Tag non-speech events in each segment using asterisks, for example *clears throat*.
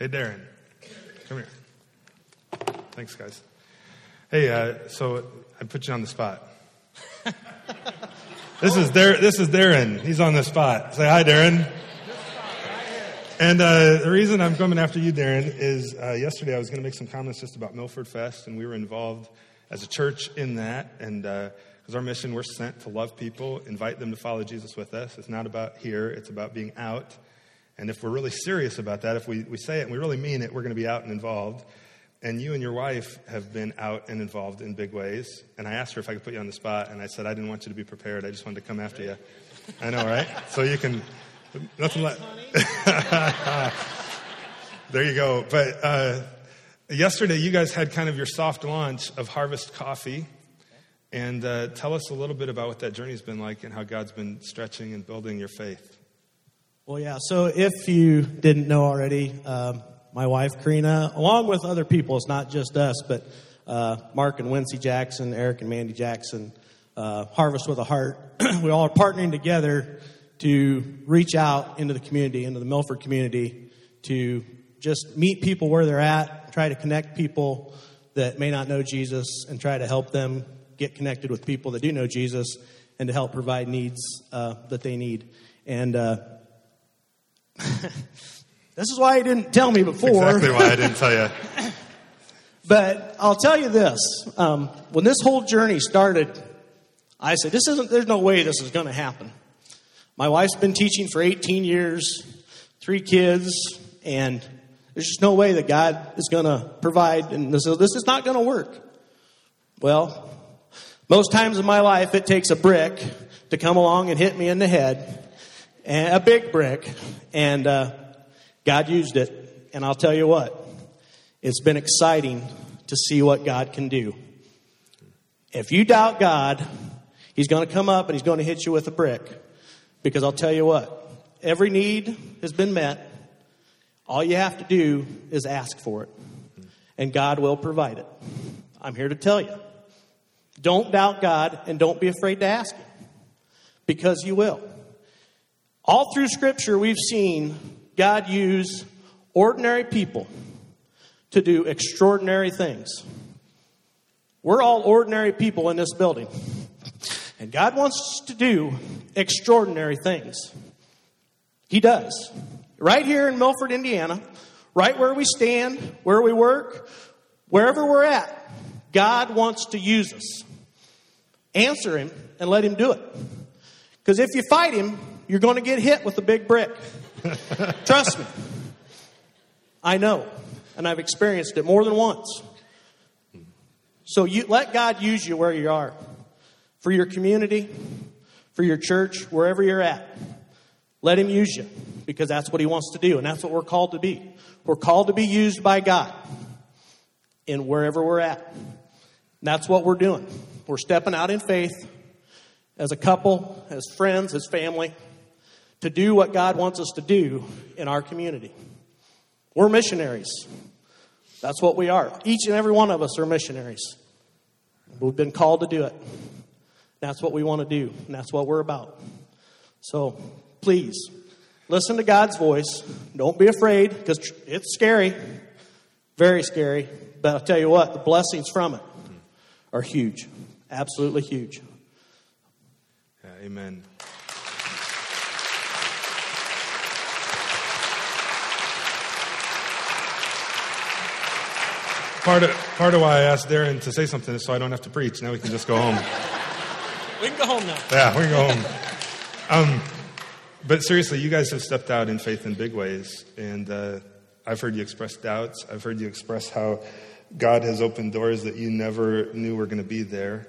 Hey, Darren. Come here. Thanks, guys. Hey, uh, so I put you on the spot. *laughs* this is Dar- This is Darren. He's on the spot. Say hi, Darren. And uh, the reason I'm coming after you, Darren, is uh, yesterday I was going to make some comments just about Milford Fest, and we were involved as a church in that. And because uh, our mission, we're sent to love people, invite them to follow Jesus with us. It's not about here; it's about being out and if we're really serious about that, if we, we say it and we really mean it, we're going to be out and involved. And you and your wife have been out and involved in big ways. And I asked her if I could put you on the spot, and I said I didn't want you to be prepared. I just wanted to come after you. I know, right? So you can, nothing like. *laughs* there you go. But uh, yesterday, you guys had kind of your soft launch of Harvest Coffee. And uh, tell us a little bit about what that journey's been like and how God's been stretching and building your faith. Well, yeah. So if you didn't know already, um, my wife Karina, along with other people, it's not just us, but uh, Mark and Wincy Jackson, Eric and Mandy Jackson, uh, Harvest with a Heart. *clears throat* we all are partnering together to reach out into the community, into the Milford community, to just meet people where they're at, try to connect people that may not know Jesus, and try to help them get connected with people that do know Jesus, and to help provide needs uh, that they need. And uh, *laughs* this is why he didn't tell me before. exactly why I didn't tell you. *laughs* but I'll tell you this: um, when this whole journey started, I said, "This isn't. There's no way this is going to happen." My wife's been teaching for 18 years, three kids, and there's just no way that God is going to provide, and this is, this is not going to work. Well, most times in my life, it takes a brick to come along and hit me in the head and a big brick, and uh, God used it. And I'll tell you what, it's been exciting to see what God can do. If you doubt God, He's going to come up and He's going to hit you with a brick. Because I'll tell you what, every need has been met. All you have to do is ask for it, and God will provide it. I'm here to tell you. Don't doubt God and don't be afraid to ask Him, because you will. All through Scripture, we've seen God use ordinary people to do extraordinary things. We're all ordinary people in this building. And God wants us to do extraordinary things. He does. Right here in Milford, Indiana, right where we stand, where we work, wherever we're at, God wants to use us. Answer Him and let Him do it. Because if you fight Him, you're going to get hit with a big brick. *laughs* Trust me. I know. And I've experienced it more than once. So you let God use you where you are. For your community, for your church, wherever you're at. Let him use you because that's what he wants to do and that's what we're called to be. We're called to be used by God in wherever we're at. And that's what we're doing. We're stepping out in faith as a couple, as friends, as family to do what God wants us to do in our community. We're missionaries. That's what we are. Each and every one of us are missionaries. We've been called to do it. That's what we want to do, and that's what we're about. So please, listen to God's voice. Don't be afraid, because it's scary, very scary. But I'll tell you what, the blessings from it are huge. Absolutely huge. Yeah, amen. Part of, part of why I asked Darren to say something is so I don't have to preach. Now we can just go home. we can go home now. Yeah, we can go home. Um, but seriously, you guys have stepped out in faith in big ways. And uh, I've heard you express doubts. I've heard you express how God has opened doors that you never knew were going to be there.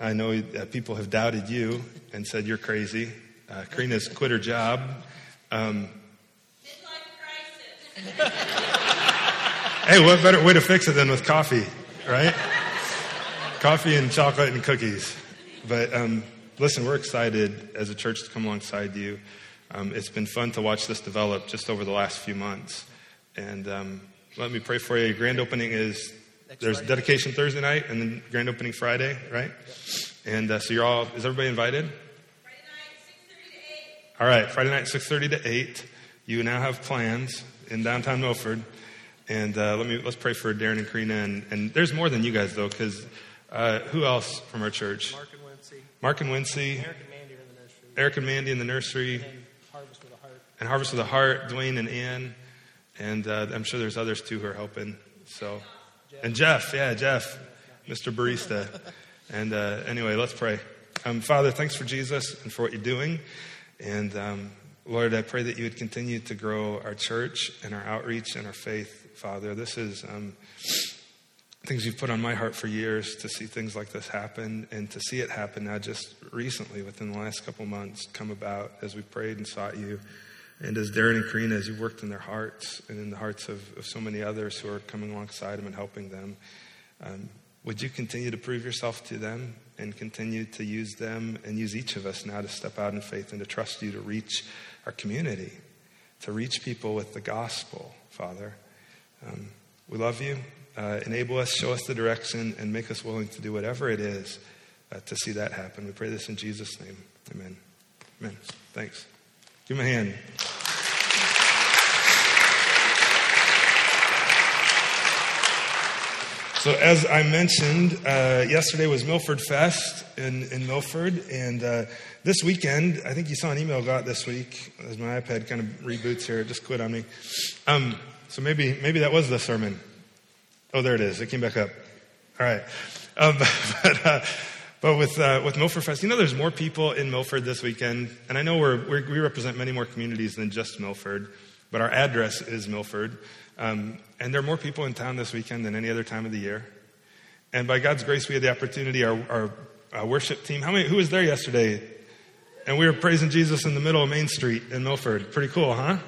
I know that people have doubted you and said you're crazy. Uh, Karina's quit her job. Um, *laughs* Hey, what better way to fix it than with coffee, right? coffee and chocolate and cookies. But um, listen, we're excited as a church to come alongside you. Um, it's been fun to watch this develop just over the last few months. And um, let me pray for you. Grand opening is there's dedication Thursday night and then grand opening Friday, right? Yep. And uh, so you're all is everybody invited? Friday night, 6:30 to 8. All right, Friday night, 6:30 to 8. You now have plans in downtown Milford. And uh, let me let's pray for Darren and Karina. And, and there's more than you guys though, because uh, who else from our church? Mark and Wincy, Mark and Wincy, Eric and Mandy in the nursery, Eric and Mandy in the nursery, and Harvest with a Heart. and Harvest of the Heart, Dwayne and Ann, and uh, I'm sure there's others too who are helping. So, and Jeff, yeah, Jeff, Mr. Barista. *laughs* And uh, anyway, let's pray. Um, Father, thanks for Jesus and for what you're doing. And um, Lord, I pray that you would continue to grow our church and our outreach and our faith, Father. This is um, things you've put on my heart for years to see things like this happen and to see it happen now just recently within the last couple months come about as we prayed and sought you. And as Darren and Karina, as you worked in their hearts and in the hearts of, of so many others who are coming alongside them and helping them, um, would you continue to prove yourself to them and continue to use them and use each of us now to step out in faith and to trust you to reach our community, to reach people with the gospel, Father? Um, we love you. Uh, enable us, show us the direction, and make us willing to do whatever it is uh, to see that happen. We pray this in Jesus' name. Amen. Amen. Thanks. Give him a hand. So, as I mentioned, uh, yesterday was Milford Fest in, in Milford, and uh, this weekend, I think you saw an email got this week as my iPad kind of reboots here. It just quit on me. Um, so maybe maybe that was the sermon. Oh, there it is. It came back up. All right. Um, *laughs* but, uh, but with, uh, with Milford Fest, you know, there's more people in Milford this weekend. And I know we're, we're, we represent many more communities than just Milford, but our address is Milford. Um, and there are more people in town this weekend than any other time of the year. And by God's grace, we had the opportunity, our, our, our worship team. How many, who was there yesterday? And we were praising Jesus in the middle of Main Street in Milford. Pretty cool, huh?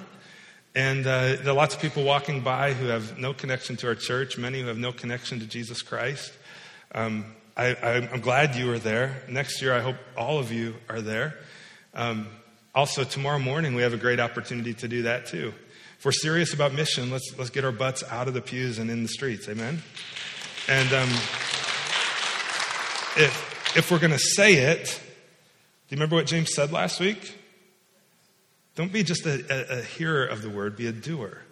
And uh, there are lots of people walking by who have no connection to our church, many who have no connection to Jesus Christ. Um, I, am glad you were there. Next year, I hope all of you are there. Um, also, tomorrow morning, we have a great opportunity to do that too. If we're serious about mission, let's, let's get our butts out of the pews and in the streets. Amen? And um, if, if we're going to say it, do you remember what James said last week? Don't be just a, a, a hearer of the word, be a doer.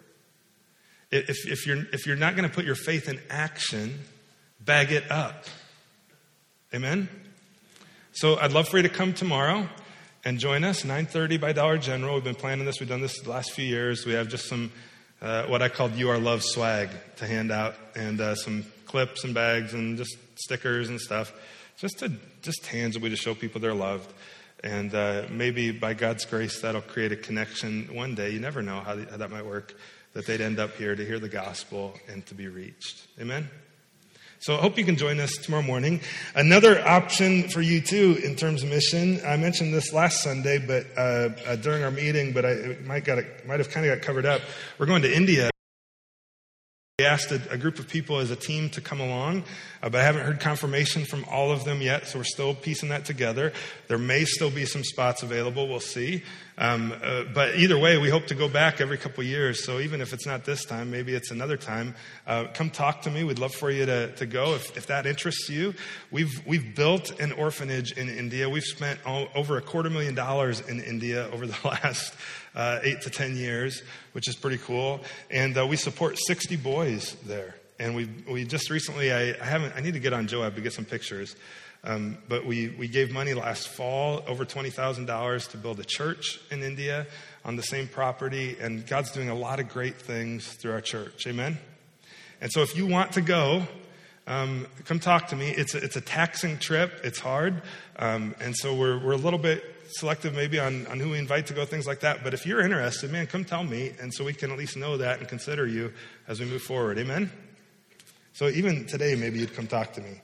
If, if, you're, if you're not going to put your faith in action, bag it up. Amen? So I'd love for you to come tomorrow and join us 9.30 by dollar general we've been planning this we've done this the last few years we have just some uh, what i called you are love swag to hand out and uh, some clips and bags and just stickers and stuff just to just tangibly to show people they're loved and uh, maybe by god's grace that'll create a connection one day you never know how, the, how that might work that they'd end up here to hear the gospel and to be reached amen so I hope you can join us tomorrow morning. Another option for you too in terms of mission. I mentioned this last Sunday, but uh, uh, during our meeting, but I might got might have kind of got covered up. We're going to India. We asked a, a, group of people as a team to come along, uh, but I haven't heard confirmation from all of them yet, so we're still piecing that together. There may still be some spots available, we'll see. Um, uh, but either way, we hope to go back every couple years, so even if it's not this time, maybe it's another time. Uh, come talk to me. We'd love for you to, to go if, if that interests you. We've, we've built an orphanage in India. We've spent all, over a quarter million dollars in India over the *laughs* last uh, eight to ten years, which is pretty cool. And uh, we support 60 boys there. And we, we just recently, I, I haven't, I need to get on Joab to get some pictures. Um, but we, we gave money last fall, over $20,000 to build a church in India on the same property. And God's doing a lot of great things through our church. Amen? And so if you want to go, um, come talk to me. It's a, it's a taxing trip. It's hard. Um, and so we're, we're a little bit selective maybe on, on who we invite to go, things like that. But if you're interested, man, come tell me. And so we can at least know that and consider you as we move forward. Amen? So even today, maybe you'd come talk to me.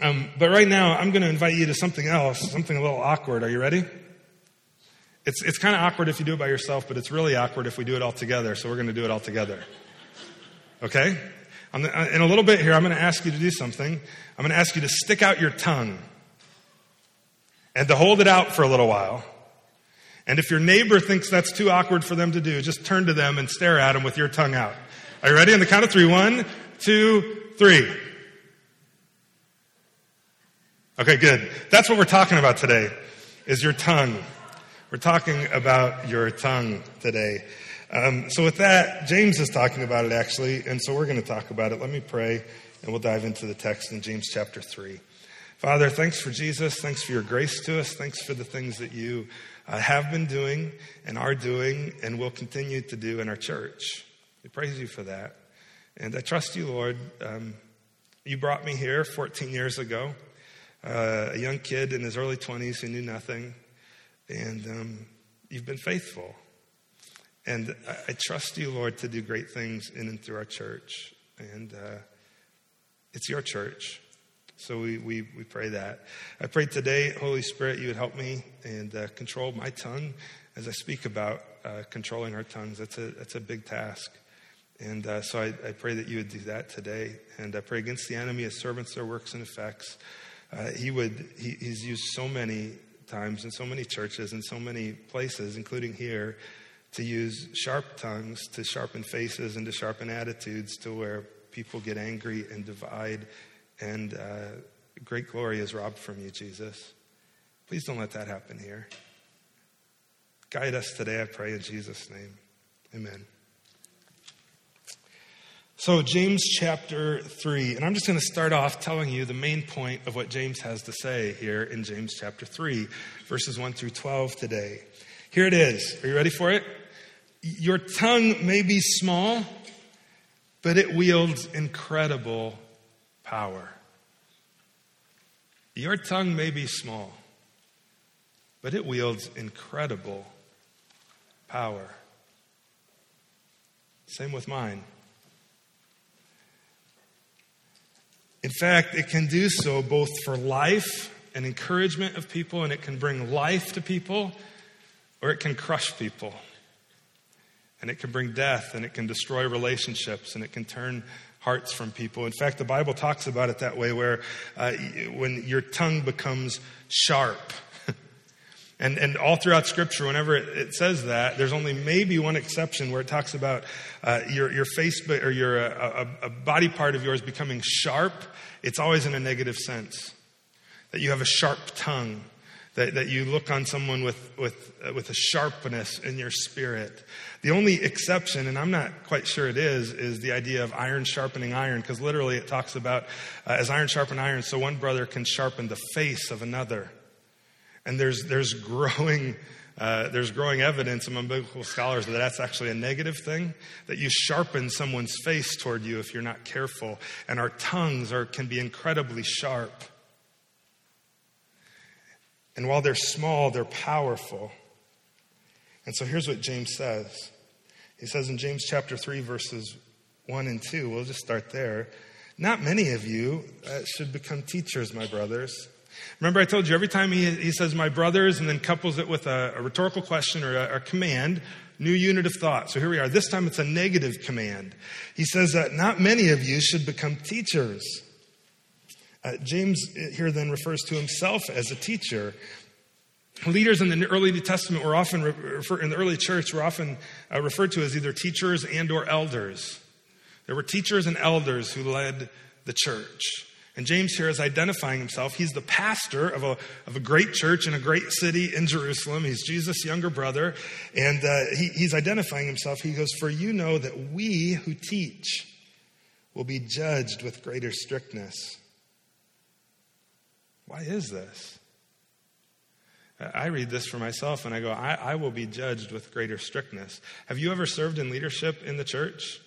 Um, but right now, I'm going to invite you to something else, something a little awkward. Are you ready? It's, it's kind of awkward if you do it by yourself, but it's really awkward if we do it all together. So we're going to do it all together. Okay? I'm, uh, in a little bit here, I'm going to ask you to do something. I'm going to ask you to stick out your tongue and to hold it out for a little while. And if your neighbor thinks that's too awkward for them to do, just turn to them and stare at them with your tongue out. Are you ready? On the count of three. One, two, three. Okay, good. That's what we're talking about today, is your tongue. We're talking about your tongue today. Um, so, with that, James is talking about it actually, and so we're going to talk about it. Let me pray, and we'll dive into the text in James chapter 3. Father, thanks for Jesus. Thanks for your grace to us. Thanks for the things that you uh, have been doing and are doing and will continue to do in our church. We praise you for that. And I trust you, Lord. Um, you brought me here 14 years ago, uh, a young kid in his early 20s who knew nothing. And um, you've been faithful. And I, I, trust you, Lord, to do great things in and through our church. And uh, it's your church. So we, we, we pray that. I pray today, Holy Spirit, you would help me and uh, control my tongue as I speak about uh, controlling our tongues. That's a, that's a big task. And uh, so I, I, pray that you would do that today. And I pray against the enemy, his servants, their works and effects. Uh, he would, he, he's used so many times in so many churches and so many places, including here, to use sharp tongues to sharpen faces and to sharpen attitudes to where people get angry and divide, and uh, great glory is robbed from you, Jesus. Please don't let that happen here. Guide us today, I pray, in Jesus' name. Amen. So, James chapter 3, and I'm just going to start off telling you the main point of what James has to say here in James chapter 3, verses 1 through 12 today. Here it is. Are you ready for it? Your tongue may be small, but it wields incredible power. Your tongue may be small, but it wields incredible power. Same with mine. In fact, it can do so both for life and encouragement of people, and it can bring life to people, or it can crush people. And it can bring death, and it can destroy relationships, and it can turn hearts from people. In fact, the Bible talks about it that way, where uh, when your tongue becomes sharp, *laughs* and, and all throughout Scripture, whenever it, it, says that, there's only maybe one exception where it talks about uh, your, your face or your uh, a, a body part of yours becoming sharp. It's always in a negative sense. That you have a sharp tongue, that, that you look on someone with, with, uh, with a sharpness in your spirit. The only exception, and I'm not quite sure it is, is the idea of iron sharpening iron, because literally it talks about uh, as iron sharpen iron, so one brother can sharpen the face of another. And there's, there's, *laughs* growing, uh, there's growing evidence among biblical scholars that that's actually a negative thing, that you sharpen someone's face toward you if you're not careful. And our tongues are, can be incredibly sharp. And while they're small, they're powerful. And so here's what James says. He says in James chapter 3, verses 1 and 2, we'll just start there. Not many of you uh, should become teachers, my brothers Remember, I told you every time he, he says my brothers and then couples it with a, a rhetorical question or a, a, command, new unit of thought. So here we are. This time it's a negative command. He says that not many of you should become teachers. Uh, James here then refers to himself as a teacher. Leaders in the early New Testament were often, refer, in the early church, were often uh, referred to as either teachers and or elders. There were teachers and elders who led the church. And James here is identifying himself. He's the pastor of a, of a great church in a great city in Jerusalem. He's Jesus' younger brother. And uh, he, he's identifying himself. He goes, For you know that we who teach will be judged with greater strictness. Why is this? I read this for myself and I go, I, I will be judged with greater strictness. Have you ever served in leadership in the church?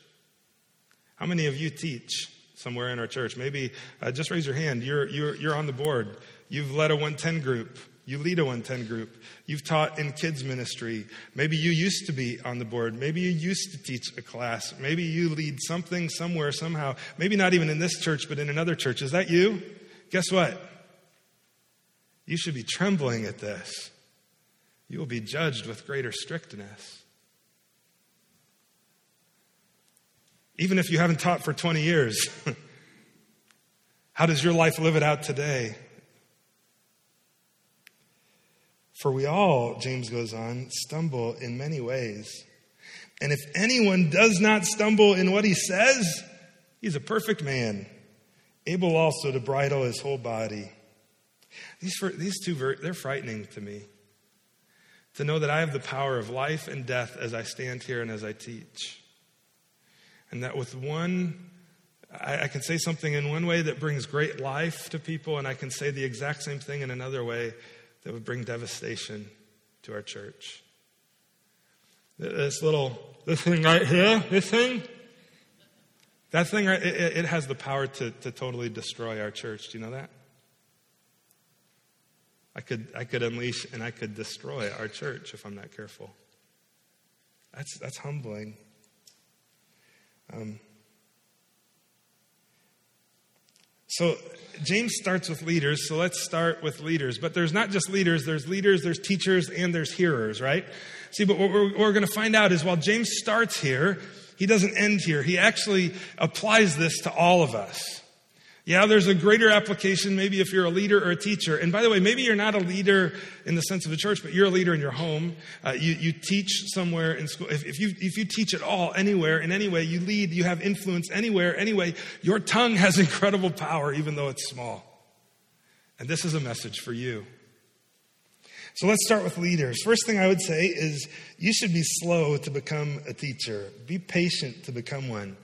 How many of you teach? Somewhere in our church. Maybe uh, just raise your hand. You're, you're, you're on the board. You've led a 110 group. You lead a 110 group. You've taught in kids ministry. Maybe you used to be on the board. Maybe you used to teach a class. Maybe you lead something somewhere, somehow. Maybe not even in this church, but in another church. Is that you? Guess what? You should be trembling at this. You will be judged with greater strictness. Even if you haven't taught for 20 years? *laughs* How does your life live it out today? For we all, James goes on, stumble in many ways. And if anyone does not stumble in what he says, he's a perfect man, able also to bridle his whole body. These, these two, they're frightening to me. to know that I have the power of life and death as I stand here and as I teach. And that with one, I, I, can say something in one way that brings great life to people, and I can say the exact same thing in another way that would bring devastation to our church. This little, this thing right here, this thing, that thing, right, it, it has the power to, to totally destroy our church. Do you know that? I could, I could unleash and I could destroy our church if I'm not careful. That's, that's humbling. Um, so James starts with leaders, so let's start with leaders. But there's not just leaders, there's leaders, there's teachers, and there's hearers, right? See, but what we're, what we're going to find out is while James starts here, he doesn't end here. He actually applies this to all of us. Yeah, there's a greater application maybe if you're a leader or a teacher. And by the way, maybe you're not a leader in the sense of a church, but you're a leader in your home. Uh, you, you teach somewhere in school. If, if, you, if you teach at all, anywhere, in any way, you lead, you have influence anywhere, anyway, your tongue has *laughs* incredible power, even though it's small. And this is a message for you. So let's start with leaders. First thing I would say is you should be slow to become a teacher, be patient to become one.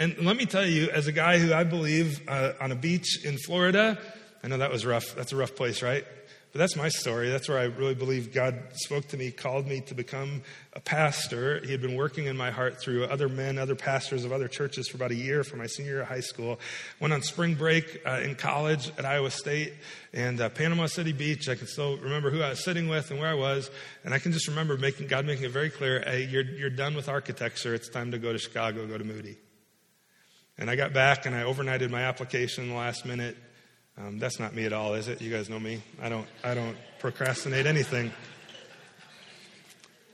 And let me tell you, as a guy who I believe uh, on a beach in Florida, I know that was rough. That's a rough place, right? But that's my story. That's where I really believe God spoke to me, called me to become a pastor. He had been working in my heart through other men, other pastors of other churches for about a year for my senior year of high school. Went on spring break uh, in college at Iowa State and uh, Panama City Beach. I can still remember who I was sitting with and where I was. And I can just remember making God making it very clear hey, you're, you're done with architecture. It's time to go to Chicago, go to Moody. And I got back and I overnighted my application last minute. Um, that's not me at all, is it? You guys know me. I don't, I don't procrastinate anything.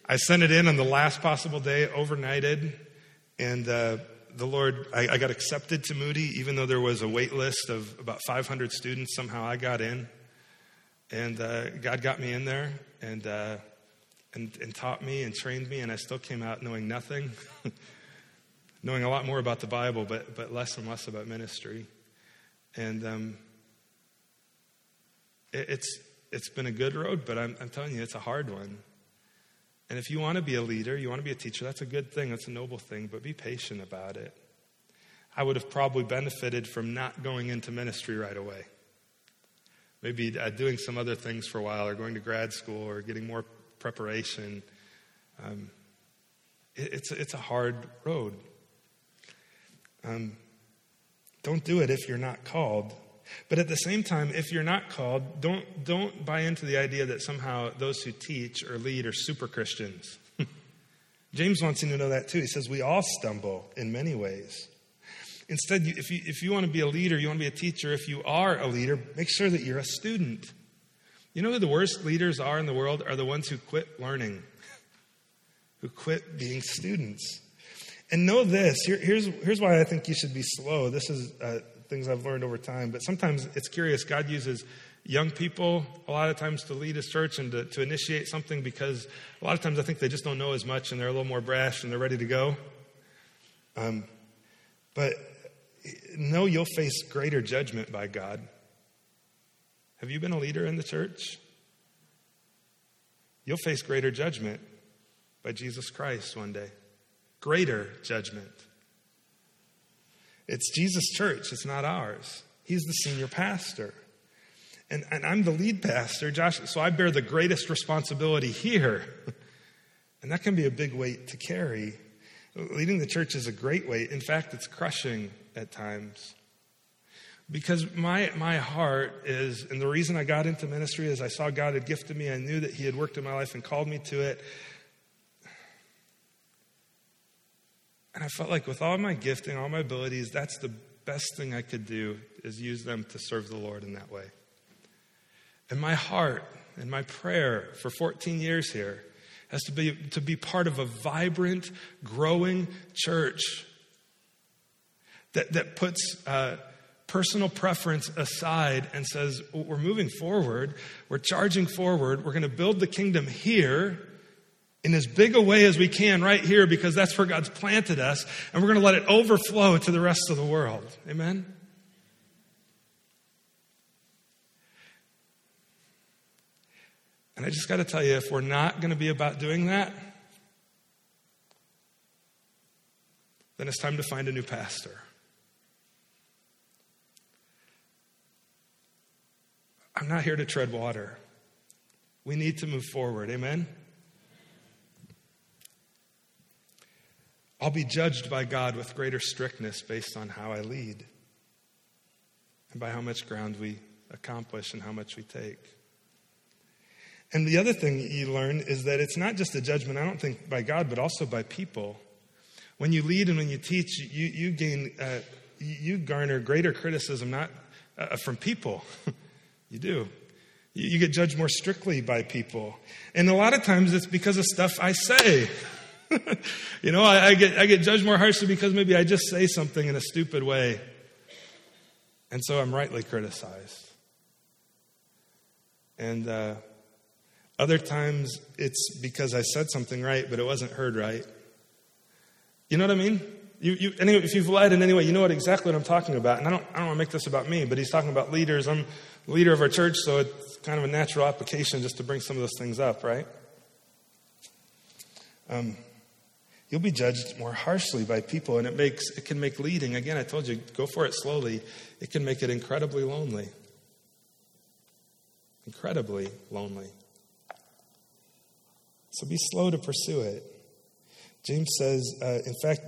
I sent it in on the last possible day, overnighted, and uh, the Lord, I, I, got accepted to Moody, even though there was a wait list of about 500 students. Somehow I got in, and uh, God got me in there, and, uh, and and taught me and trained me, and I still came out knowing nothing. *laughs* knowing a lot more about the Bible, but, but less and less about ministry. And um, it, it's, it's been a good road, but I'm, I'm telling you, it's a hard one. And if you want to be a leader, you want to be a teacher, that's a good thing, that's a noble thing, but be patient about it. I would have probably benefited from not going into ministry right away. Maybe uh, doing some other things for a while, or going to grad school, or getting more preparation. Um, it, it's, it's a hard road. Um, don't do it if you're not called. But at the same time, if you're not called, don't, don't buy into the idea that somehow those who teach or lead are super Christians. *laughs* James wants you to know that too. He says we all stumble in many ways. Instead, if you, if you want to be a leader, you want to be a teacher, if you are a leader, make sure that you're a student. You know who the worst leaders are in the world? Are the ones who quit learning, *laughs* who quit being students. And know this here, here's, here's why I think you should be slow. This is uh, things I've learned over time, but sometimes it's curious. God uses young people a lot of times to lead his church and to, to initiate something because a lot of times I think they just don't know as much and they're a little more brash and they're ready to go. Um, but know you'll face greater judgment by God. Have you been a leader in the church? You'll face greater judgment by Jesus Christ one day greater judgment. It's Jesus' church, it's not ours. He's the senior pastor. And, and I'm the lead pastor, Josh, so I bear the greatest responsibility here. *laughs* And that can be a big weight to carry. Leading the church is a great weight. In fact, it's crushing at times. Because my, my heart is, and the reason I got into ministry is I saw God had gifted me. I knew that He had worked in my life and called me to it. And I felt like with all my gifting, all my abilities, that's the best thing I could do is use them to serve the Lord in that way. And my heart and my prayer for 14 years here has to be to be part of a vibrant, growing church that, that puts uh, personal preference aside and says, we're moving forward, we're charging forward, we're going to build the kingdom here in as big a way as we can right here because that's where God's planted us, and we're going to let it overflow to the rest of the world. Amen? And I just got to tell you, if we're not going to be about doing that, then it's time to find a new pastor. I'm not here to tread water. We need to move forward. Amen? I'll be judged by God with greater strictness based on how I lead and by how much ground we accomplish and how much we take. And the other thing you learn is that it's not just a judgment, I don't think, by God, but also by people. When you lead and when you teach, you, you gain, uh, you garner greater criticism, not uh, from people. *laughs* you do. You, you get judged more strictly by people. And a lot of times it's because of stuff I say. *laughs* you know, I, I, get, I get judged more harshly because maybe I just say something in a stupid way. And so I'm rightly criticized. And uh, other times it's because I said something right, but it wasn't heard right. You know what I mean? You, you, anyway, if you've led in any way, you know what exactly what I'm talking about. And I don't, I don't want to make this about me, but he's talking about leaders. I'm the leader of our church, so it's kind of a natural application just to bring some of those things up, right? Um, you'll be judged more harshly by people, and it makes it can make leading. Again, I told you, go for it slowly. It can make it incredibly lonely. Incredibly lonely. So be slow to pursue it. James says, uh, in fact,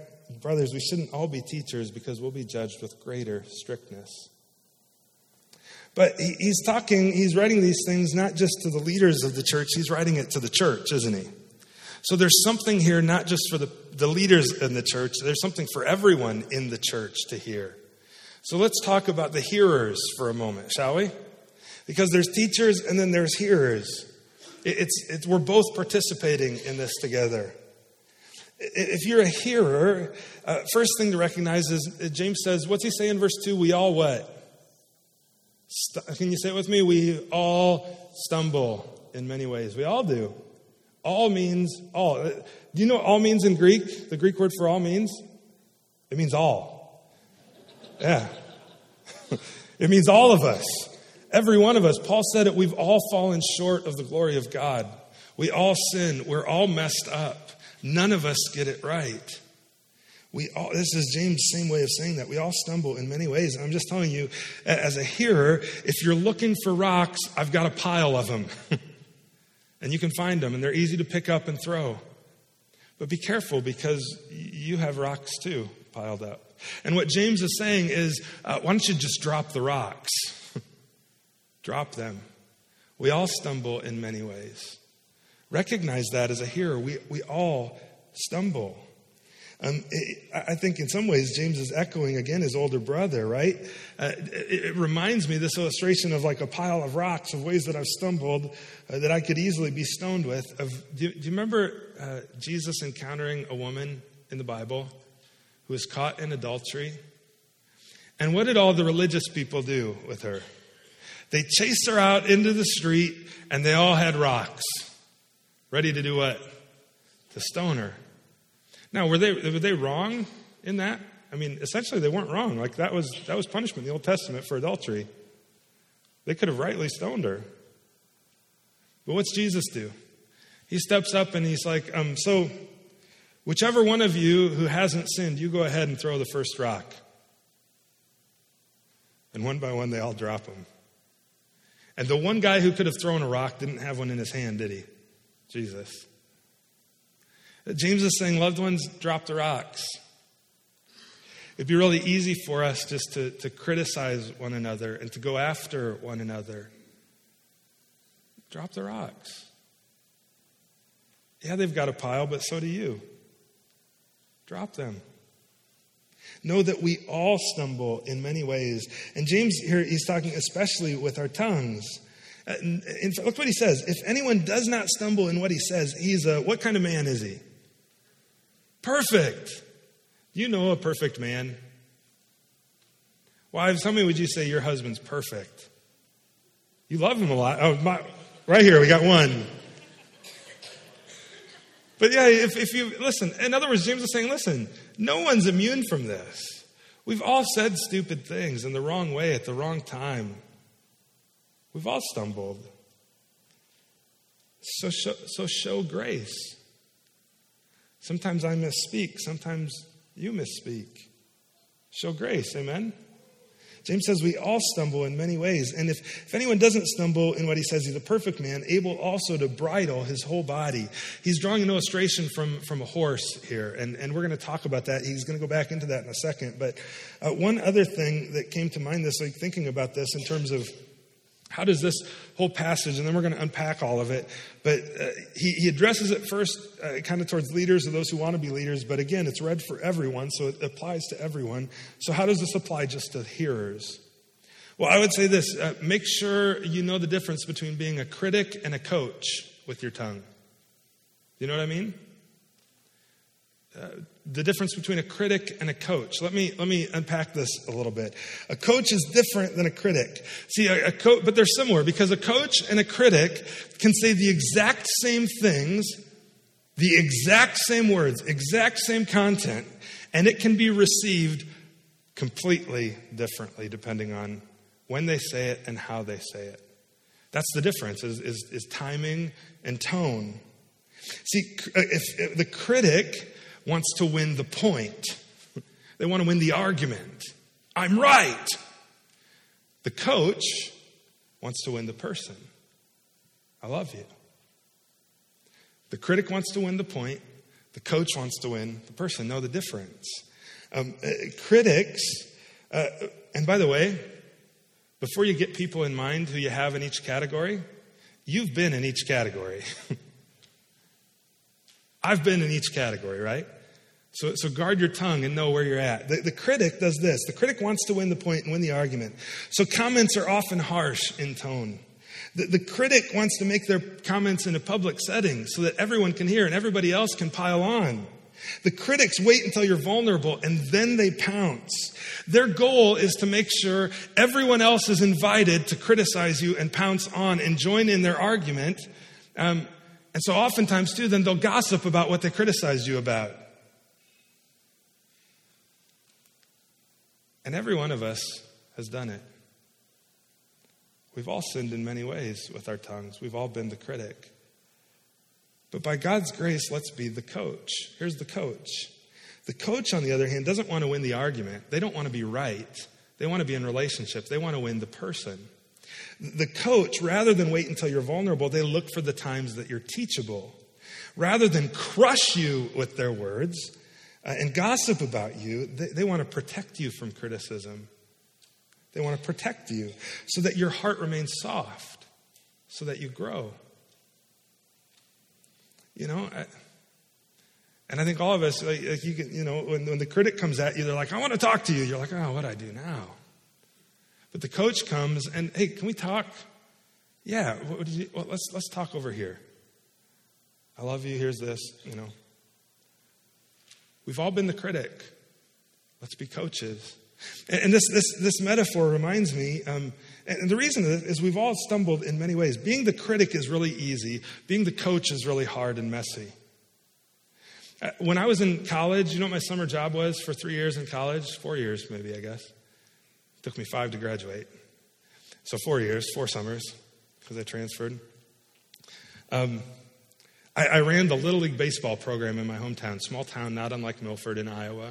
brothers, we shouldn't all be teachers because we'll be judged with greater strictness. But he, he's talking, he's writing these things not just to the leaders of the church, he's writing it to the church, isn't he? So there's something here, not just for the, the leaders in the church, there's something for everyone in the church to hear. So let's talk about the hearers for a moment, shall we? Because there's teachers and then there's hearers. It's, it's, we're both participating in this together. If you're a hearer, uh, first thing to recognize is uh, James says, what's he say in verse 2? We all what? St- can you say it with me? We all stumble in many ways. We all do. All means all. Uh, do you know what all means in Greek? The Greek word for all means? It means all. Yeah. *laughs* it means all of us. Every one of us. Paul said it, we've all fallen short of the glory of God. We all sin. We're all messed up. None of us get it right. We all, this is James' same way of saying that. We all stumble in many ways. I'm just telling you, as a hearer, if you're looking for rocks, I've got a pile of them. *laughs* and you can find them, and they're easy to pick up and throw. But be careful because you have rocks too piled up. And what James is saying is, uh, why don't you just drop the rocks? *laughs* drop them. We all stumble in many ways. Recognize that as a hearer. We, we all stumble. Um, it, I think in some ways James is echoing again his older brother, right? Uh, it, it, reminds me this illustration of like a pile of rocks of ways that I've stumbled uh, that I could easily be stoned with. Of do, do you remember uh, Jesus encountering a woman in the Bible who was caught in adultery? And what did all the religious people do with her? They chased her out into the street, and they all had rocks. Ready to do what? To stone her. Now, were they, were they wrong in that? I mean, essentially, they weren't wrong. Like, that was, that was punishment in the Old Testament for adultery. They could have rightly stoned her. But what's Jesus do? He steps up and he's like, um, So, whichever one of you who hasn't sinned, you go ahead and throw the first rock. And one by one, they all drop them. And the one guy who could have thrown a rock didn't have one in his hand, did he? Jesus. James is saying, loved ones, drop the rocks. It'd be really easy for us just to, to criticize one another and to go after one another. Drop the rocks. Yeah, they've got a pile, but so do you. Drop them. Know that we all stumble in many ways. And James here, he's talking especially with our tongues. Uh, in, look what he says. If anyone does not stumble in what he says, he's a, what kind of man is he? Perfect. You know a perfect man. Wives, how many would you say your husband's perfect? You love him a lot. Oh, my, right here, we got one. But yeah, if, if you listen, in other words, James is saying, listen, no one's immune from this. We've all said stupid things in the wrong way at the wrong time. We've all stumbled. So show, so show grace. Sometimes I misspeak, sometimes you misspeak. Show grace, amen? James says we all stumble in many ways. And if, if anyone doesn't stumble in what he says, he's a perfect man, able also to bridle his whole body. He's drawing an illustration from, from a horse here, and, and we're going to talk about that. He's going to go back into that in a second. But uh, one other thing that came to mind this, like thinking about this in terms of how does this whole passage, and then we're going to unpack all of it, but uh, he, he, addresses it first uh, kind of towards leaders or those who want to be leaders, but again, it's read for everyone, so it applies to everyone. So, how does this apply just to hearers? Well, I would say this uh, make sure you know the difference between being a critic and a coach with your tongue. You know what I mean? The difference between a critic and a coach. Let me let me unpack this a little bit. A coach is different than a critic. See, a, a coach, but they're similar because a coach and a critic can say the exact same things, the exact same words, exact same content, and it can be received completely differently depending on when they say it and how they say it. That's the difference is, is, is timing and tone. See, if, if the critic wants to win the point. They want to win the argument. I'm right. The coach wants to win the person. I love you. The critic wants to win the point. The coach wants to win the person. Know the difference. Um, uh, critics, uh, and by the way, before you get people in mind who you have in each category, you've been in each category. *laughs* I've been in each category, right? So, so guard your tongue and know where you're at. The, the critic does this. The critic wants to win the point and win the argument. So comments are often harsh in tone. The, the critic wants to make their comments in a public setting so that everyone can hear and everybody else can pile on. The critics wait until you're vulnerable and then they pounce. Their goal is to make sure everyone else is invited to criticize you and pounce on and join in their argument. Um, and so oftentimes, too, then they'll gossip about what they criticize you about. And every one of us has done it. We've all sinned in many ways with our tongues. We've all been the critic. But by God's grace, let's be the coach. Here's the coach. The coach, on the other hand, doesn't want to win the argument. They don't want to be right. They want to be in relationship. They want to win the person. The coach, rather than wait until you're vulnerable, they look for the times that you're teachable. Rather than crush you with their words, uh, and gossip about you, they, they want to protect you from criticism. They want to protect you so that your heart remains soft, so that you grow. You know, I, and I think all of us, like, like you, can, you know, when, when the critic comes at you, they're like, I want to talk to you. You're like, oh, what do I do now? But the coach comes and, hey, can we talk? Yeah, you, well, let's, let's talk over here. I love you. Here's this, you know. We've all been the critic. Let's be coaches. And this, this, this metaphor reminds me, um, and the reason is we've all stumbled in many ways. Being the critic is really easy, being the coach is really hard and messy. Uh, when I was in college, you know what my summer job was for three years in college? Four years, maybe, I guess. It took me five to graduate. So, four years, four summers, because I transferred. Um, I, I ran the Little League Baseball program in my hometown, small town not unlike Milford in Iowa.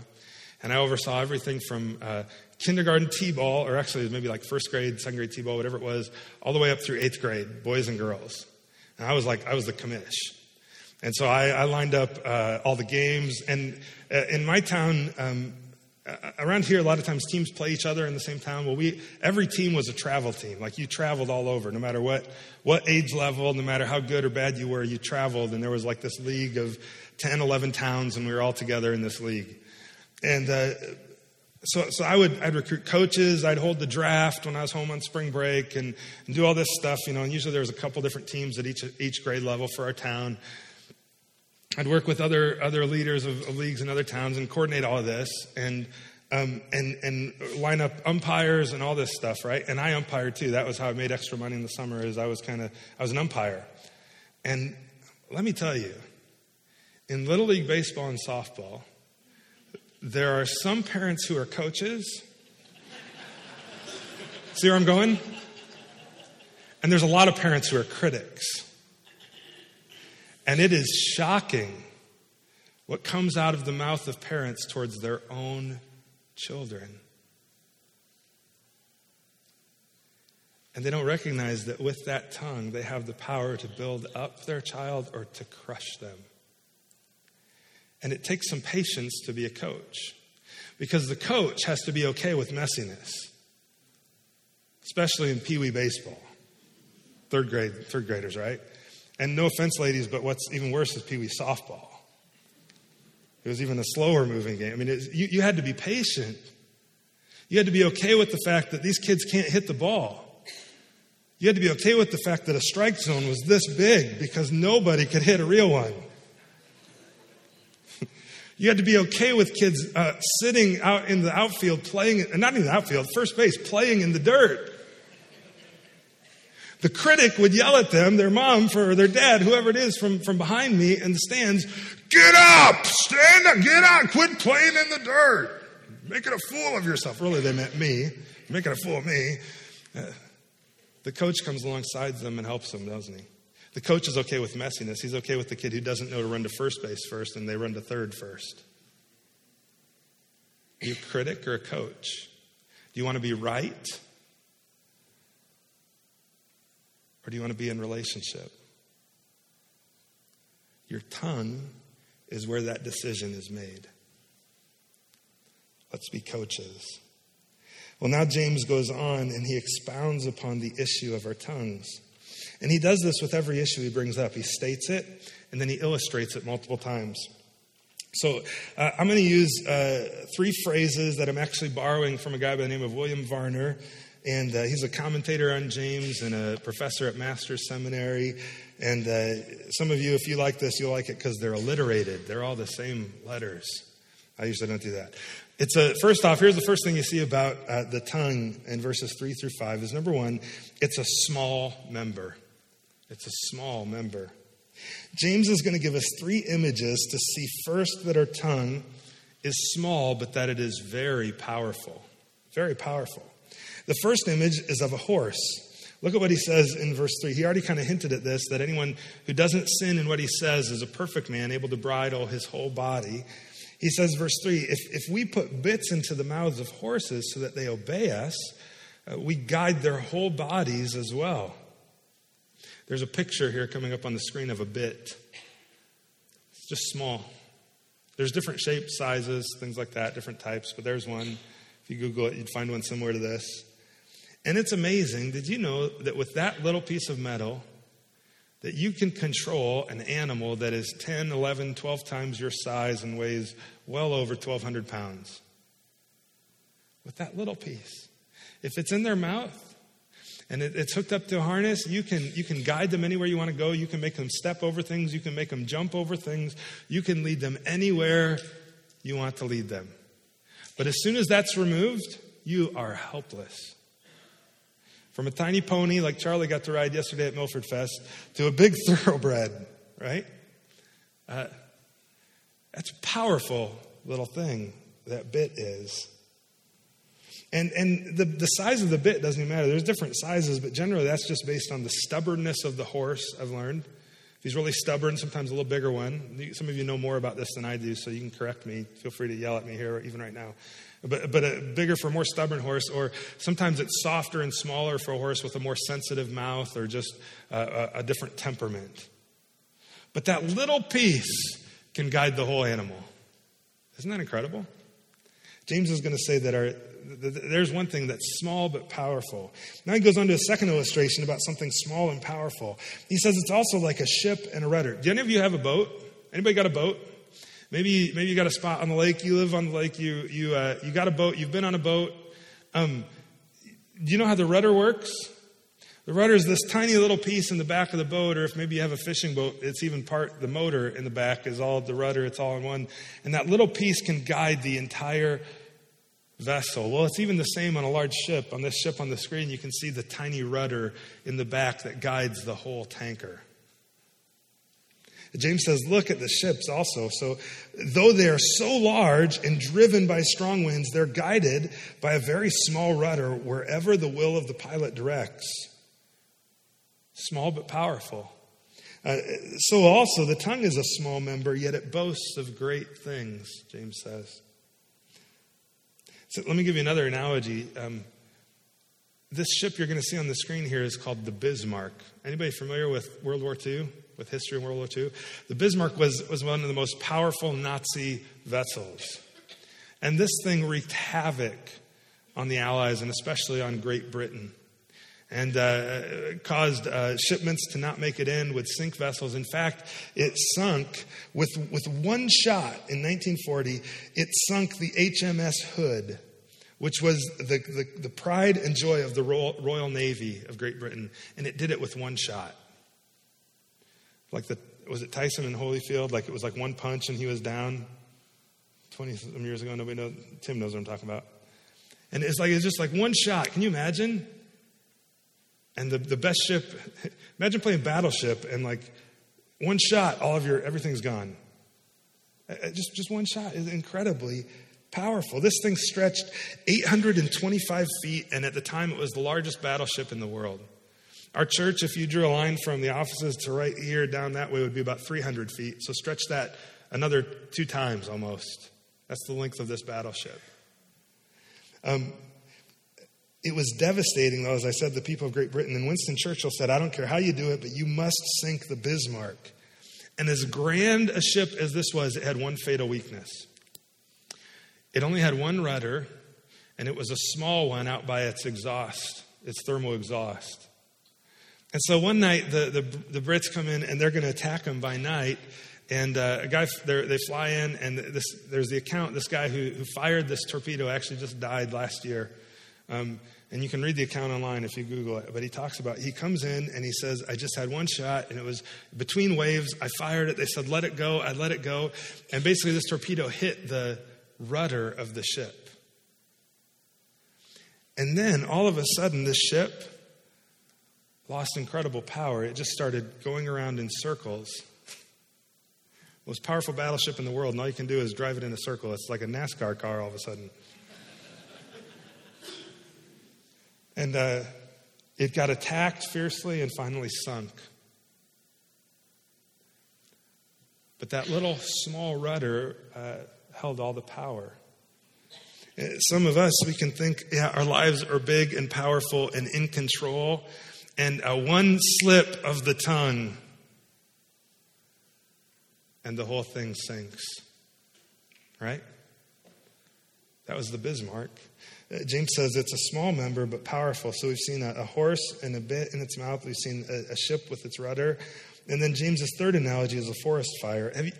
And I oversaw everything from uh, kindergarten T ball, or actually maybe like first grade, second grade T ball, whatever it was, all the way up through eighth grade, boys and girls. And I was like, I was the commish. And so I, I lined up uh, all the games. And uh, in my town, um, around here, a lot of times teams play each other in the same town. Well, we every team was a travel team. Like you traveled all over, no matter what what age level, no matter how good or bad you were, you traveled. And there was like this league of 10, 11 towns, and we were all together in this league. And uh, so, so I would I'd recruit coaches. I'd hold the draft when I was home on spring break, and, and do all this stuff. You know, and usually there was a couple different teams at each each grade level for our town. I'd work with other other leaders of, of leagues in other towns and coordinate all of this and um, and and line up umpires and all this stuff, right? And I umpired too. That was how I made extra money in the summer. Is I was kind of I was an umpire, and let me tell you, in little league baseball and softball, there are some parents who are coaches. See where I'm going? And there's a lot of parents who are critics. And it is shocking what comes out of the mouth of parents towards their own children. And they don't recognize that with that tongue, they have the power to build up their child or to crush them. And it takes some patience to be a coach because the coach has to be okay with messiness, especially in Pee Wee baseball. Third grade, third graders, right? And no offense, ladies, but what's even worse is Pee Wee softball. It was even a slower moving game. I mean, you, you had to be patient. You had to be okay with the fact that these kids can't hit the ball. You had to be okay with the fact that a strike zone was this big because nobody could hit a real one. *laughs* you had to be okay with kids uh, sitting out in the outfield playing, and not in the outfield, first base, playing in the dirt. The critic would yell at them, their mom for, or their dad, whoever it is from, from behind me in the stands, get up, stand up, get out, quit playing in the dirt. Making a fool of yourself. Really, they meant me. Making a fool of me. Uh, the coach comes alongside them and helps them, doesn't he? The coach is okay with messiness. He's okay with the kid who doesn't know to run to first base first and they run to third first. Are you a critic or a coach? Do you want to be right? Or do you want to be in relationship? Your tongue is where that decision is made. Let's be coaches. Well, now James goes on and he expounds upon the issue of our tongues. And he does this with every issue he brings up. He states it and then he illustrates it multiple times. So uh, I'm going to use uh, three phrases that I'm actually borrowing from a guy by the name of William Varner. And uh, he's a commentator on James and a professor at Master's Seminary. And uh, some of you, if you like this, you'll like it because they're alliterated. They're all the same letters. I usually don't do that. It's a, first off, here's the first thing you see about uh, the tongue in verses 3 through 5 is number one, it's a small member. It's a small member. James is going to give us three images to see first that our tongue is small, but that it is very powerful. Very powerful. The first image is of a horse. Look at what he says in verse 3. He already kind of hinted at this that anyone who doesn't sin in what he says is a perfect man, able to bridle his whole body. He says, verse 3 if, if we put bits into the mouths of horses so that they obey us, uh, we guide their whole bodies as well. There's a picture here coming up on the screen of a bit. It's just small. There's different shapes, sizes, things like that, different types, but there's one. If you Google it, you'd find one similar to this. And it's amazing. Did you know that with that little piece of metal, that you can control an animal that is 10, 11, 12 times your size and weighs well over 1,200 pounds? With that little piece. If it's in their mouth, and it, it's hooked up to a harness. You can, you can guide them anywhere you want to go. You can make them step over things. You can make them jump over things. You can lead them anywhere you want to lead them. But as soon as that's removed, you are helpless. From a tiny pony like Charlie got to ride yesterday at Milford Fest to a big *laughs* thoroughbred, right? Uh, that's a powerful little thing that bit is. And, and the, the size of the bit doesn't even matter. There's different sizes, but generally that's just based on the stubbornness of the horse, I've learned. If he's really stubborn, sometimes a little bigger one. Some of you know more about this than I do, so you can correct me. Feel free to yell at me here, even right now but, but a bigger for a more stubborn horse, or sometimes it's softer and smaller for a horse with a more sensitive mouth or just a, a different temperament. But that little piece can guide the whole animal. Isn't that incredible? James is going to say that our, there's one thing that's small but powerful. Now he goes on to a second illustration about something small and powerful. He says it's also like a ship and a rudder. Do any of you have a boat? Anybody got a boat? Maybe, maybe you got a spot on the lake. You live on the lake. You, you, uh, you got a boat. You've been on a boat. Um, do you know how the rudder works? The rudder is this tiny little piece in the back of the boat, or if maybe you have a fishing boat, it's even part, the motor in the back is all the rudder, it's all in one. And that little piece can guide the entire vessel. Well, it's even the same on a large ship. On this ship on the screen, you can see the tiny rudder in the back that guides the whole tanker. James says, look at the ships also. So, though they are so large and driven by strong winds, they're guided by a very small rudder wherever the will of the pilot directs. Small but powerful. Uh, so also the tongue is a small member, yet it boasts of great things, James says. So let me give you another analogy. Um, this ship you're going to see on the screen here is called the Bismarck. Anybody familiar with World War II, with history in World War II? The Bismarck was, was one of the most powerful Nazi vessels. And this thing wreaked havoc on the Allies and especially on Great Britain and uh, caused uh, shipments to not make it in, would sink vessels. In fact, it sunk with, with one shot in 1940, it sunk the HMS Hood, which was the, the, the pride and joy of the Royal, Royal Navy of Great Britain, and it did it with one shot. Like the, was it Tyson and Holyfield? Like it was like one punch and he was down 20 some years ago. Nobody knows. Tim knows what I'm talking about. And it's like, it's just like one shot. Can you imagine? And the, the best ship, *laughs* imagine playing Battleship and like one shot, all of your, everything's gone. Uh, uh, just, just one shot is incredibly powerful. This thing stretched 825 feet, and at the time it was the largest battleship in the world. Our church, if you drew a line from the offices to right here down that way, would be about 300 feet. So stretch that another two times almost. That's the length of this battleship. Um, it was devastating, though, as I said, the people of Great Britain. And Winston Churchill said, I don't care how you do it, but you must sink the Bismarck. And as grand a ship as this was, it had one fatal weakness. It only had one rudder, and it was a small one out by its exhaust, its thermal exhaust. And so one night, the, the, the Brits come in and they're going to attack them by night. And uh, a guy, they fly in, and this, there's the account. This guy who, who fired this torpedo actually just died last year. Um, and you can read the account online if you Google it. But he talks about, he comes in and he says, I just had one shot and it was between waves. I fired it. They said, let it go. I let it go. And basically, this torpedo hit the rudder of the ship. And then all of a sudden, this ship lost incredible power. It just started going around in circles. Most powerful battleship in the world, and all you can do is drive it in a circle. It's like a NASCAR car all of a sudden. And uh, it got attacked fiercely and finally sunk. But that little small rudder uh, held all the power. Uh, some of us, we can think, yeah, our lives are big and powerful and in control, and a one slip of the tongue, and the whole thing sinks. Right? That was the Bismarck. Uh, James says it's a small member but powerful. So we've seen a, a horse and a bit in its mouth. We've seen a, a, ship with its rudder. And then James's third analogy is a forest fire. You,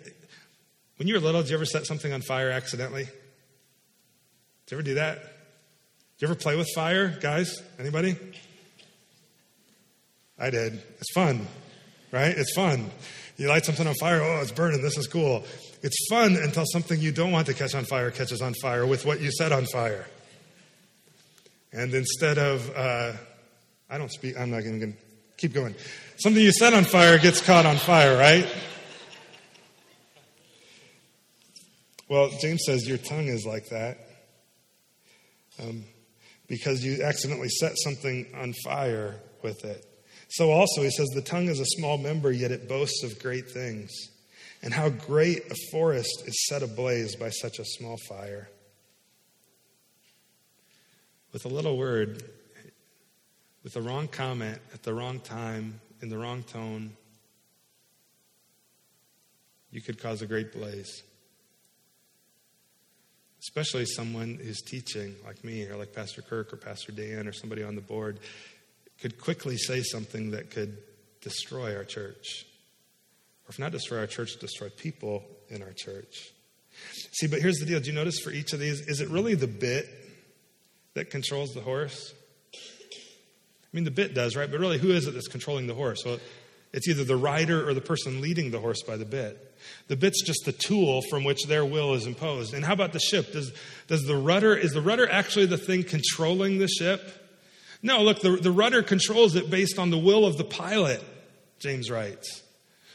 when you were little, did you ever set something on fire accidentally? Did you ever do that? Did you ever play with fire, guys? Anybody? I did. It's fun, right? It's fun. You light something on fire, oh, it's burning, this is cool. It's fun until something you don't want to catch on fire catches on fire with what you set on fire. And instead of, uh, I don't speak, I'm not even going to keep going. Something you set on fire gets caught on fire, right? Well, James says your tongue is like that um, because you accidentally set something on fire with it. So, also, he says the tongue is a small member, yet it boasts of great things. And how great a forest is set ablaze by such a small fire with a little word, with the wrong comment at the wrong time, in the wrong tone, you could cause a great blaze. Especially someone who's teaching, like me, or like Pastor Kirk, or Pastor Dan, or somebody on the board, could quickly say something that could destroy our church. Or if not destroy our church, destroy people in our church. See, but here's the deal. Do you notice for each of these, is it really the bit that controls the horse? I mean, the bit does, right? But really, who is it that's controlling the horse? Well, it's either the rider or the person leading the horse by the bit. The bit's just the tool from which their will is imposed. And how about the ship? Does, does the rudder, is the rudder actually the thing controlling the ship? No, look, the, the rudder controls it based on the will of the pilot, James writes.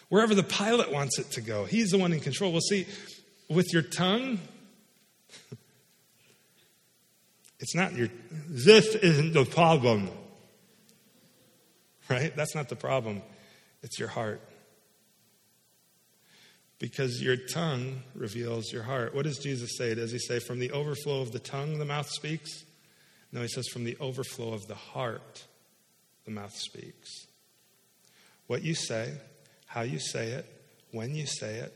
Wherever the pilot wants it to go, he's the one in control. Well, see, with your tongue, It's not your, this isn't the problem. Right? That's not the problem. It's your heart. Because your tongue reveals your heart. What does Jesus say? Does he say, from the overflow of the tongue, the mouth speaks? No, he says, from the overflow of the heart, the mouth speaks. What you say, how you say it, when you say it.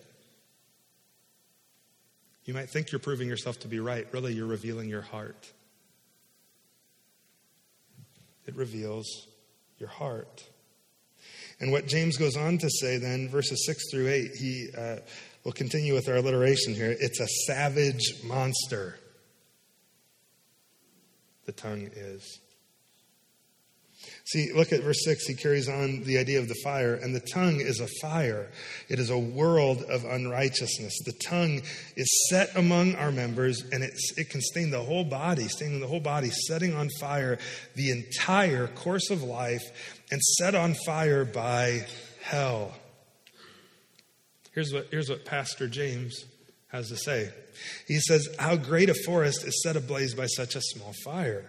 You might think you're proving yourself to be right. Really, you're revealing your heart. It reveals your heart. And what James goes on to say then, verses 6 through 8, he uh, will continue with our alliteration here. It's a savage monster. The tongue is. See, look at verse 6. He carries on the idea of the fire, and the tongue is a fire. It is a world of unrighteousness. The tongue is set among our members, and it can stain the whole body, staining the whole body, setting on fire the entire course of life, and set on fire by hell. Here's what, here's what Pastor James has to say. He says, How great a forest is set ablaze by such a small fire.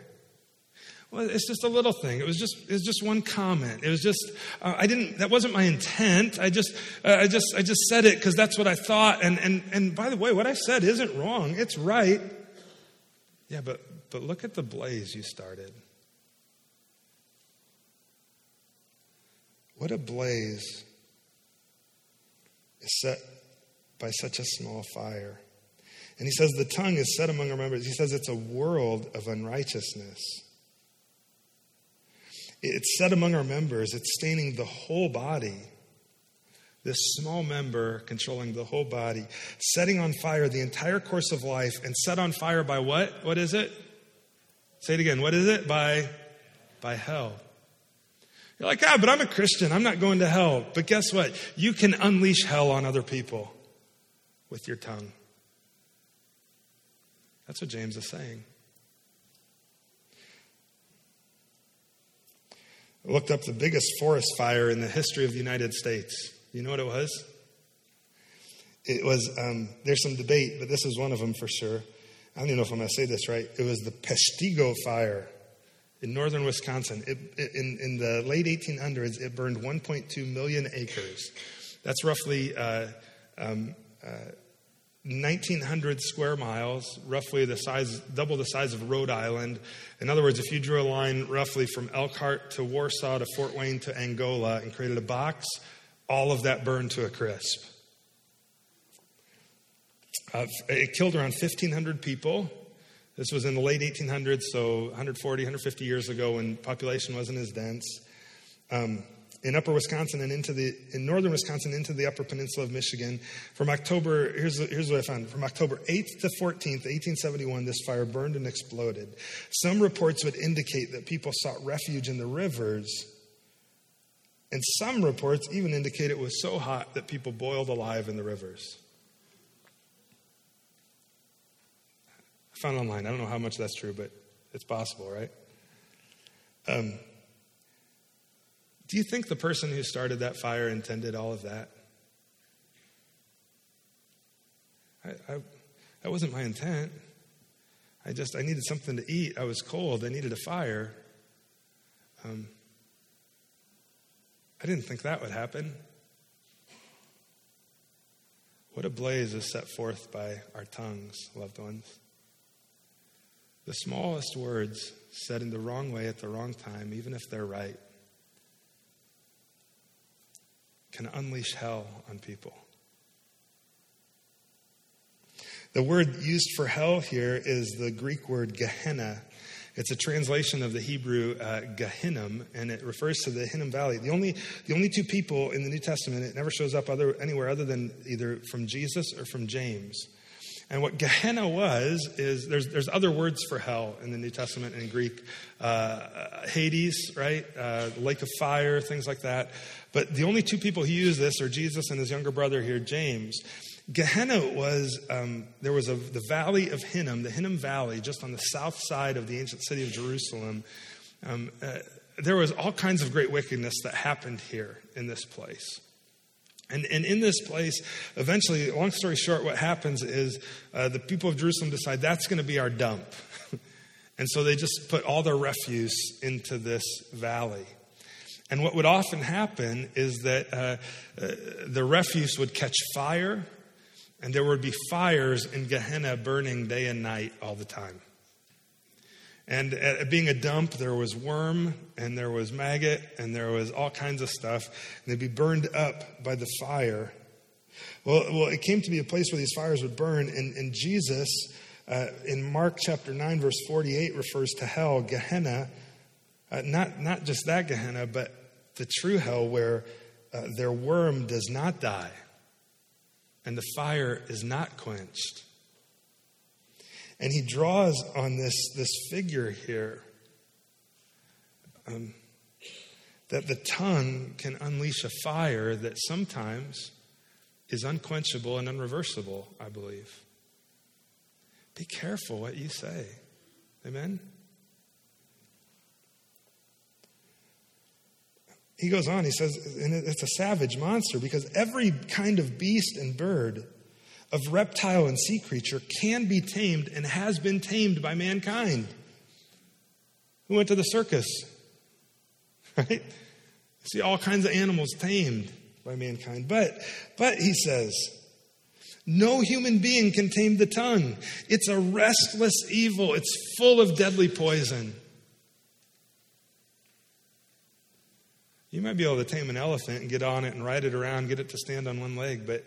Well, it's just a little thing. It was just, it was just one comment. It was just, uh, I didn't, that wasn't my intent. I just, uh, I just, I just said it because that's what I thought. And, and, and by the way, what I said isn't wrong. It's right. Yeah, but, but look at the blaze you started. What a blaze is set by such a small fire. And he says the tongue is set among our members. He says it's a world of unrighteousness. It's set among our members, it's staining the whole body. This small member controlling the whole body, setting on fire the entire course of life, and set on fire by what? What is it? Say it again. What is it? By, by hell. You're like, ah, but I'm a Christian. I'm not going to hell. But guess what? You can unleash hell on other people with your tongue. That's what James is saying. I looked up the biggest forest fire in the history of the United States. You know what it was? It was, um, there's some debate, but this is one of them for sure. I don't even know if I'm going to say this right. It was the Peshtigo fire in northern Wisconsin. It, it, in, in the late 1800s, it burned 1.2 million acres. That's roughly uh, um, 1,900 square miles, roughly the size, double the size of Rhode Island. In other words, if you drew a line roughly from Elkhart to Warsaw to Fort Wayne to Angola and created a box, all of that burned to a crisp. Uh, it killed around 1,500 people. This was in the late 1800s, so 140, 150 years ago when population wasn't as dense. Um, in upper Wisconsin and into the in northern Wisconsin into the upper peninsula of Michigan. From October, here's, here's what I found. From October 8th to 14th, 1871, this fire burned and exploded. Some reports would indicate that people sought refuge in the rivers. And some reports even indicate it was so hot that people boiled alive in the rivers. I found online. I don't know how much that's true, but it's possible, right? Um, do you think the person who started that fire intended all of that? I, I, that wasn't my intent. I just, I needed something to eat. I was cold. I needed a fire. Um, I didn't think that would happen. What a blaze is set forth by our tongues, loved ones. The smallest words said in the wrong way at the wrong time, even if they're right, can unleash hell on people. The word used for hell here is the Greek word Gehenna. It's a translation of the Hebrew uh, Gehinnom, and it refers to the Hinnom Valley. The only, the only two people in the New Testament, it never shows up other, anywhere other than either from Jesus or from James. And what Gehenna was is there's there's other words for hell in the New Testament in Greek, uh, Hades, right, uh, lake of fire, things like that. But the only two people who use this are Jesus and his younger brother here, James. Gehenna was um, there was a, the valley of Hinnom, the Hinnom Valley, just on the south side of the ancient city of Jerusalem. Um, uh, there was all kinds of great wickedness that happened here in this place. And, and in this place, eventually, long story short, what happens is uh, the people of Jerusalem decide that's going to be our dump. *laughs* and so they just put all their refuse into this valley. And what would often happen is that uh, uh, the refuse would catch fire, and there would be fires in Gehenna burning day and night all the time. And at being a dump, there was worm and there was maggot and there was all kinds of stuff. And they'd be burned up by the fire. Well, well it came to be a place where these fires would burn. And, and Jesus, uh, in Mark chapter 9, verse 48, refers to hell, Gehenna. Uh, not, not just that Gehenna, but the true hell where uh, their worm does not die and the fire is not quenched. And he draws on this, this figure here um, that the tongue can unleash a fire that sometimes is unquenchable and unreversible, I believe. Be careful what you say. Amen? He goes on, he says, and it's a savage monster because every kind of beast and bird of reptile and sea creature can be tamed and has been tamed by mankind. Who went to the circus? *laughs* Right? See all kinds of animals tamed by mankind. But, but he says, no human being can tame the tongue. It's a restless evil. It's full of deadly poison. You might be able to tame an elephant and get on it and ride it around, get it to stand on one leg, but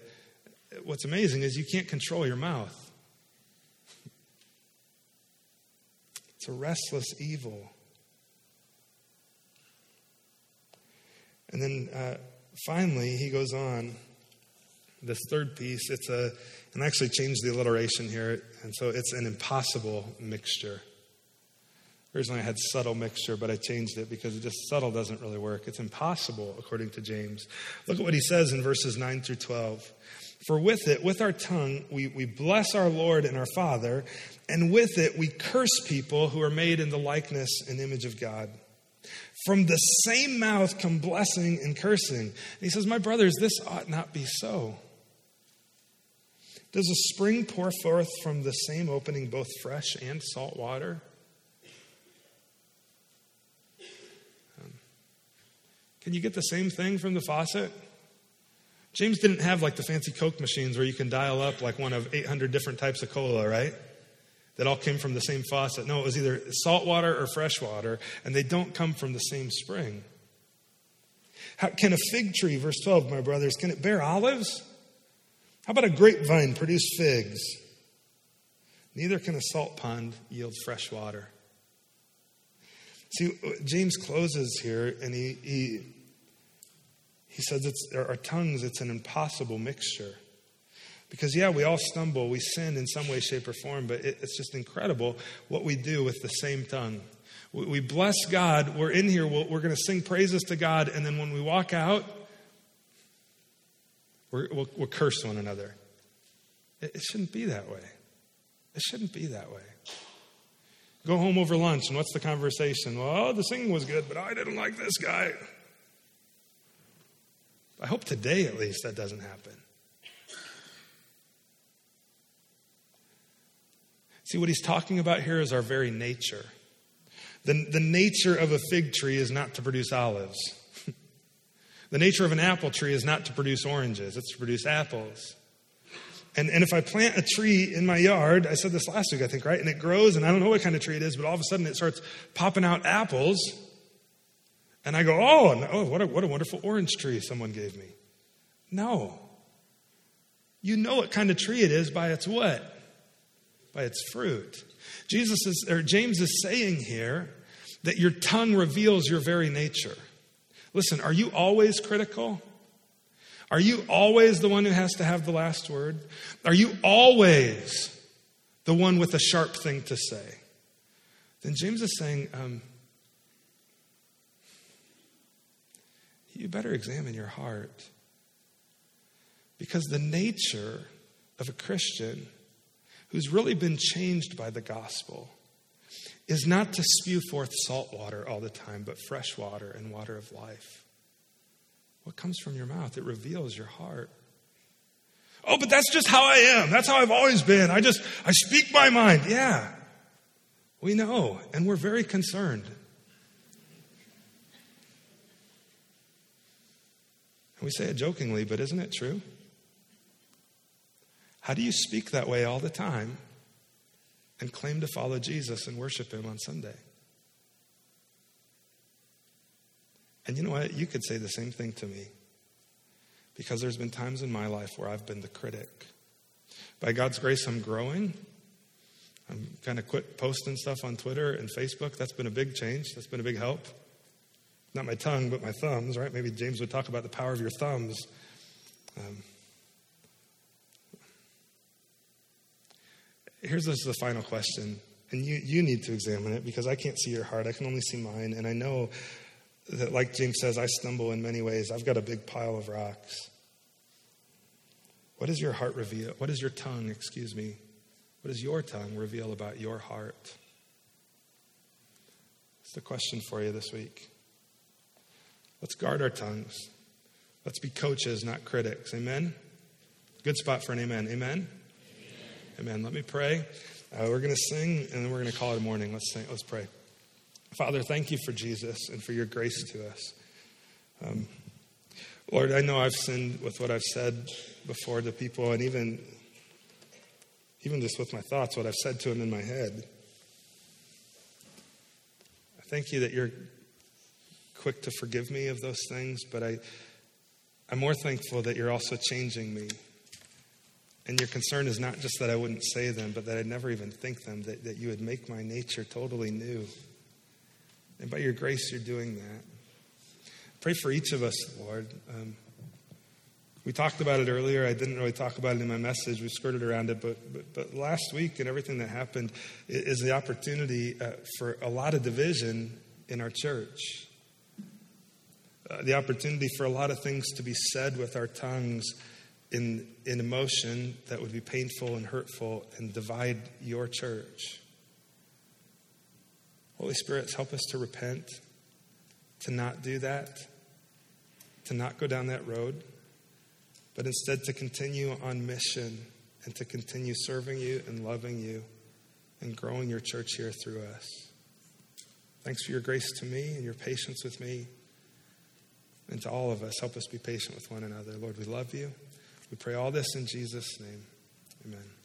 what's amazing is you can't control your mouth. It's a restless evil. And then uh, finally, he goes on. This third piece, it's a, and I actually changed the alliteration here, and so it's an impossible mixture. Originally, I had subtle mixture, but I changed it because it just subtle doesn't really work. It's impossible, according to James. Look at what he says in verses 9 through 12. For with it, with our tongue, we, we bless our Lord and our Father, and with it we curse people who are made in the likeness and image of God. From the same mouth come blessing and cursing. And he says, My brothers, this ought not be so. Does a spring pour forth from the same opening both fresh and salt water? Um, can you get the same thing from the faucet? James didn't have like the fancy Coke machines where you can dial up like one of 800 different types of cola, right? That all came from the same faucet. No, it was either salt water or fresh water, and they don't come from the same spring. How, can a fig tree, verse 12, my brothers, can it bear olives? How about a grapevine produce figs? Neither can a salt pond yield fresh water. See, James closes here and he, he he says it's our tongues, it's an impossible mixture. Because, yeah, we all stumble, we sin in some way, shape, or form, but it, it's just incredible what we do with the same tongue. We, we bless God, we're in here, we we are going to sing praises to God, and then when we walk out, we will we'll curse one another. It, it shouldn't be that way. It shouldn't be that way. Go home over lunch, and what's the conversation? Well, the singing was good, but I didn't like this guy. I hope today, at least, that doesn't happen. See, what he's talking about here is our very nature. The, the nature of a fig tree is not to produce olives. *laughs* the nature of an apple tree is not to produce oranges, it's to produce apples. And, and if I plant a tree in my yard, I said this last week, I think, right? And it grows, and I don't know what kind of tree it is, but all of a sudden it starts popping out apples. And I go, oh, oh what, a, what a wonderful orange tree someone gave me. No. You know what kind of tree it is by its what? By its fruit. Jesus is, or James is saying here that your tongue reveals your very nature. Listen, are you always critical? Are you always the one who has to have the last word? Are you always the one with a sharp thing to say? Then James is saying, um, you better examine your heart. Because the nature of a Christian who's really been changed by the gospel is not to spew forth salt water all the time, but fresh water and water of life. What comes from your mouth? It reveals your heart. Oh, but that's just how I am. That's how I've always been. I just, I speak my mind. Yeah, we know, and we're very concerned. And we say it jokingly, but isn't it true? How do you speak that way all the time and claim to follow Jesus and worship Him on Sunday? And you know what? You could say the same thing to me. Because there's been times in my life where I've been the critic. By God's grace, I'm growing. I'm kind of quit posting stuff on Twitter and Facebook. That's been a big change. That's been a big help. Not my tongue, but my thumbs, right? Maybe James would talk about the power of your thumbs. Um, here's the final question. And you, you need to examine it because I can't see your heart. I can only see mine. And I know that, like James says, I stumble in many ways. I've got a big pile of rocks. What does your heart reveal? What does your tongue, excuse me, what does your tongue reveal about your heart? It's the question for you this week. Let's guard our tongues. Let's be coaches, not critics. Amen? Good spot for an amen. Amen? Amen. Let me pray. Uh, we're going to sing and then we're going to call it a morning. Let's sing. Let's pray. Father, thank you for Jesus and for your grace to us. Um, Lord, I know I've sinned with what I've said before to people, and even, even just with my thoughts, what I've said to them in my head. I thank you that you're quick to forgive me of those things, but I, I'm more thankful that you're also changing me. And your concern is not just that I wouldn't say them, but that I'd never even think them, that, that you would make my nature totally new. And by your grace, you're doing that. Pray for each of us, Lord. Um, we talked about it earlier. I didn't really talk about it in my message. We skirted around it. But, but, but last week and everything that happened is the opportunity uh, for a lot of division in our church. Uh, the opportunity for a lot of things to be said with our tongues in, in emotion that would be painful and hurtful and divide your church. Holy Spirit, help us to repent, to not do that, to not go down that road, but instead to continue on mission and to continue serving you and loving you and growing your church here through us. Thanks for your grace to me and your patience with me and to all of us. Help us be patient with one another. Lord, we love you. We pray all this in Jesus' name. Amen.